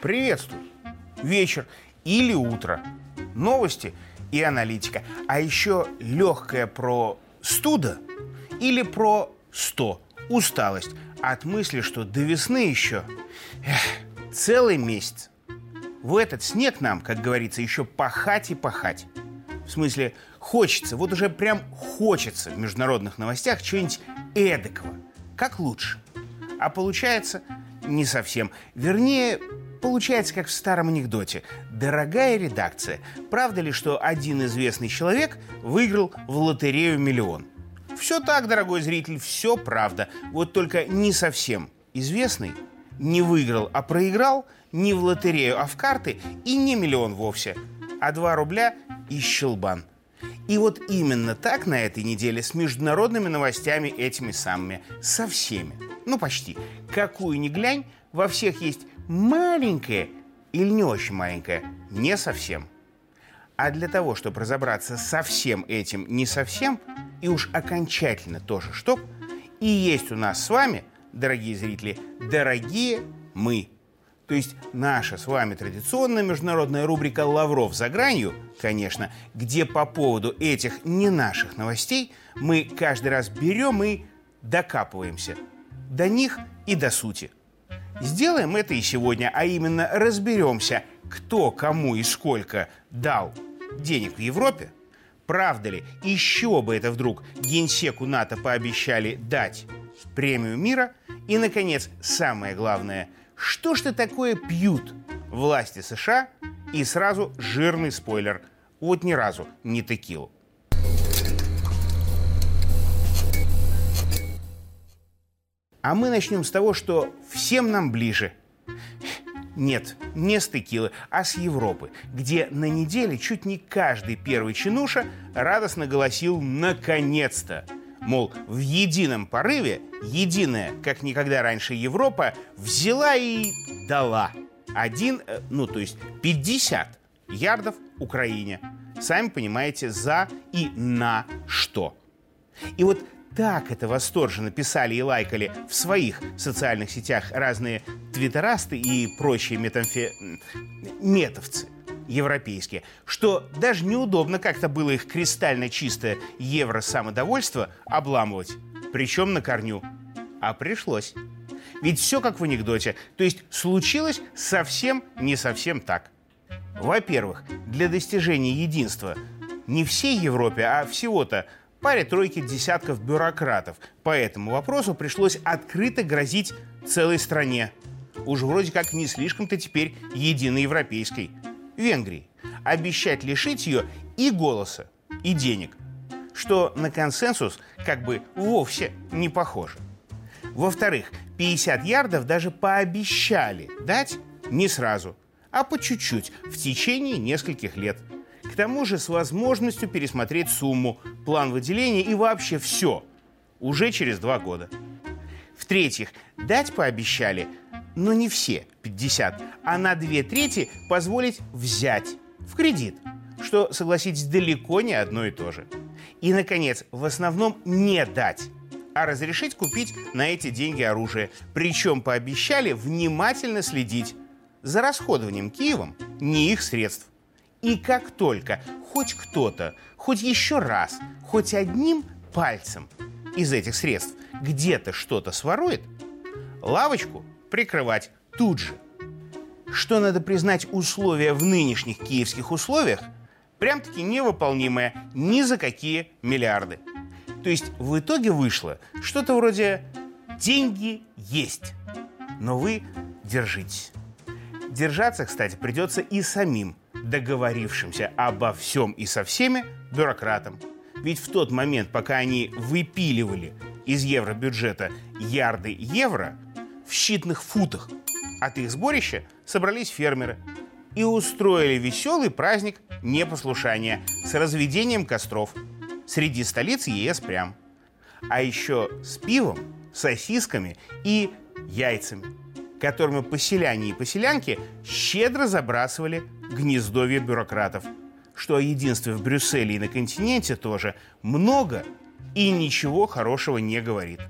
Приветствую. Вечер или утро. Новости и аналитика. А еще легкое про студо или про сто. Усталость от мысли, что до весны еще эх, целый месяц. В этот снег нам, как говорится, еще пахать и пахать. В смысле, хочется, вот уже прям хочется в международных новостях чего-нибудь эдакого. Как лучше. А получается не совсем. Вернее, Получается, как в старом анекдоте. Дорогая редакция, правда ли, что один известный человек выиграл в лотерею миллион? Все так, дорогой зритель, все правда. Вот только не совсем известный не выиграл, а проиграл не в лотерею, а в карты и не миллион вовсе, а 2 рубля и щелбан. И вот именно так на этой неделе с международными новостями этими самыми, со всеми. Ну, почти. Какую ни глянь, во всех есть маленькое или не очень маленькое? Не совсем. А для того, чтобы разобраться со всем этим не совсем, и уж окончательно тоже чтоб, и есть у нас с вами, дорогие зрители, дорогие мы. То есть наша с вами традиционная международная рубрика «Лавров за гранью», конечно, где по поводу этих не наших новостей мы каждый раз берем и докапываемся. До них и до сути – Сделаем это и сегодня, а именно разберемся, кто кому и сколько дал денег в Европе, правда ли, еще бы это вдруг генсеку НАТО пообещали дать премию мира, и, наконец, самое главное, что ж ты такое пьют власти США, и сразу жирный спойлер, вот ни разу не текилу. А мы начнем с того, что всем нам ближе. Нет, не с текилы, а с Европы, где на неделе чуть не каждый первый чинуша радостно голосил «наконец-то». Мол, в едином порыве единая, как никогда раньше Европа, взяла и дала. Один, э, ну то есть 50 ярдов Украине. Сами понимаете, за и на что. И вот так это восторженно писали и лайкали в своих социальных сетях разные твиттерасты и прочие метамфе... метовцы европейские, что даже неудобно как-то было их кристально чистое евро-самодовольство обламывать, причем на корню. А пришлось. Ведь все как в анекдоте, то есть случилось совсем не совсем так. Во-первых, для достижения единства не всей Европе, а всего-то паре тройки десятков бюрократов. По этому вопросу пришлось открыто грозить целой стране. Уж вроде как не слишком-то теперь единой европейской. Венгрии. Обещать лишить ее и голоса, и денег. Что на консенсус как бы вовсе не похоже. Во-вторых, 50 ярдов даже пообещали дать не сразу, а по чуть-чуть в течение нескольких лет – к тому же с возможностью пересмотреть сумму, план выделения и вообще все уже через два года. В-третьих, дать пообещали, но не все 50, а на две трети позволить взять в кредит, что, согласитесь, далеко не одно и то же. И, наконец, в основном не дать, а разрешить купить на эти деньги оружие. Причем пообещали внимательно следить за расходованием Киевом не их средств. И как только хоть кто-то, хоть еще раз, хоть одним пальцем из этих средств где-то что-то сворует, лавочку прикрывать тут же. Что надо признать условия в нынешних киевских условиях, прям-таки невыполнимое ни за какие миллиарды. То есть в итоге вышло что-то вроде «деньги есть, но вы держитесь». Держаться, кстати, придется и самим – договорившимся обо всем и со всеми бюрократам. Ведь в тот момент, пока они выпиливали из евробюджета ярды евро, в щитных футах от их сборища собрались фермеры и устроили веселый праздник непослушания с разведением костров среди столиц ЕС прям. А еще с пивом, сосисками и яйцами, которыми поселяне и поселянки щедро забрасывали гнездовье бюрократов. Что о единстве в Брюсселе и на континенте тоже много и ничего хорошего не говорит.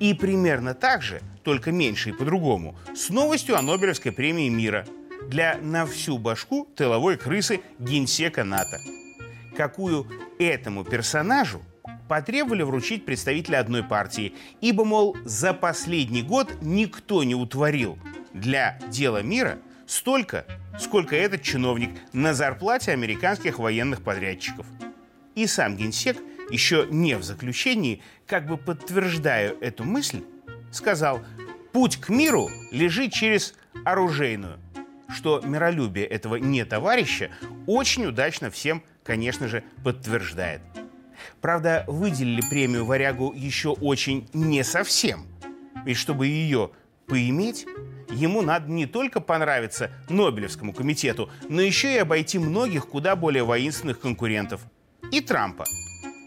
И примерно так же, только меньше и по-другому, с новостью о Нобелевской премии мира. Для на всю башку тыловой крысы генсека НАТО, какую этому персонажу потребовали вручить представителя одной партии, ибо, мол, за последний год никто не утворил для дела мира столько, сколько этот чиновник на зарплате американских военных подрядчиков. И сам генсек, еще не в заключении, как бы подтверждая эту мысль, сказал, путь к миру лежит через оружейную, что миролюбие этого не товарища очень удачно всем, конечно же, подтверждает. Правда, выделили премию «Варягу» еще очень не совсем. Ведь чтобы ее поиметь, ему надо не только понравиться Нобелевскому комитету, но еще и обойти многих куда более воинственных конкурентов. И Трампа.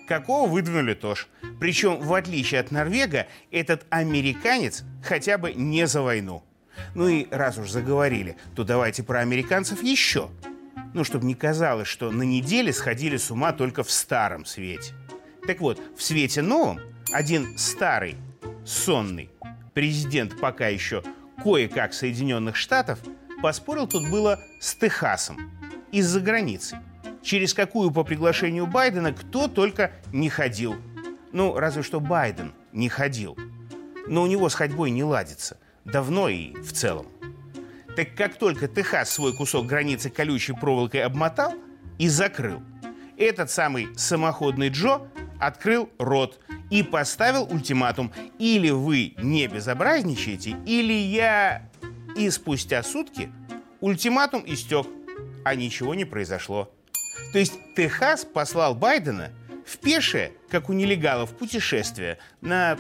Какого выдвинули тоже. Причем, в отличие от Норвега, этот американец хотя бы не за войну. Ну и раз уж заговорили, то давайте про американцев еще. Ну, чтобы не казалось, что на неделе сходили с ума только в старом свете. Так вот, в свете новом один старый, сонный президент пока еще кое-как Соединенных Штатов поспорил тут было с Техасом из-за границы, через какую по приглашению Байдена кто только не ходил. Ну, разве что Байден не ходил. Но у него с ходьбой не ладится. Давно и в целом. Так как только Техас свой кусок границы колючей проволокой обмотал и закрыл, этот самый самоходный Джо открыл рот и поставил ультиматум. Или вы не безобразничаете, или я... И спустя сутки ультиматум истек, а ничего не произошло. То есть Техас послал Байдена в пешее, как у нелегалов, путешествие на...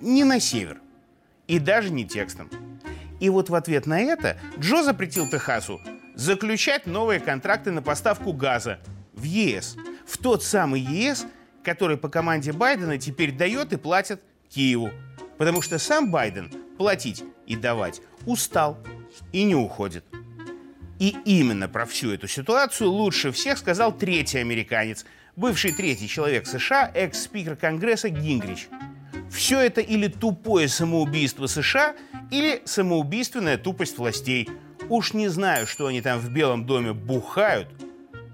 не на север. И даже не текстом. И вот в ответ на это Джо запретил Техасу заключать новые контракты на поставку газа в ЕС. В тот самый ЕС, который по команде Байдена теперь дает и платит Киеву. Потому что сам Байден платить и давать устал и не уходит. И именно про всю эту ситуацию лучше всех сказал третий американец, бывший третий человек США, экс-спикер Конгресса Гингрич. Все это или тупое самоубийство США, или самоубийственная тупость властей. Уж не знаю, что они там в Белом доме бухают,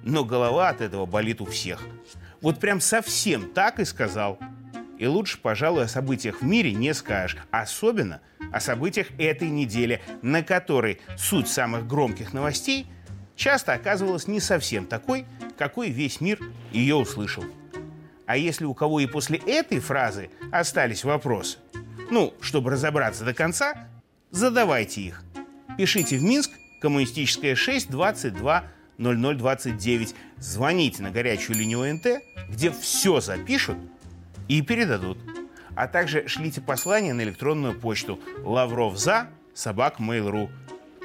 но голова от этого болит у всех. Вот прям совсем так и сказал. И лучше, пожалуй, о событиях в мире не скажешь. Особенно о событиях этой недели, на которой суть самых громких новостей часто оказывалась не совсем такой, какой весь мир ее услышал. А если у кого и после этой фразы остались вопросы, ну, чтобы разобраться до конца, задавайте их. Пишите в Минск, коммунистическая 6, 22 0029. Звоните на горячую линию ОНТ, где все запишут и передадут. А также шлите послание на электронную почту лавров за собак mail.ru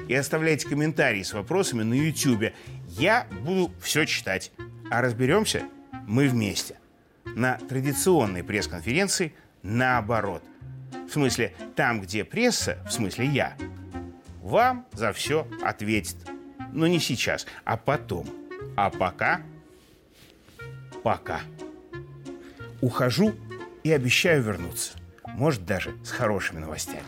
и оставляйте комментарии с вопросами на YouTube. Я буду все читать. А разберемся мы вместе. На традиционной пресс-конференции наоборот. В смысле, там, где пресса, в смысле я, вам за все ответит. Но не сейчас, а потом. А пока... Пока. Ухожу и обещаю вернуться. Может, даже с хорошими новостями.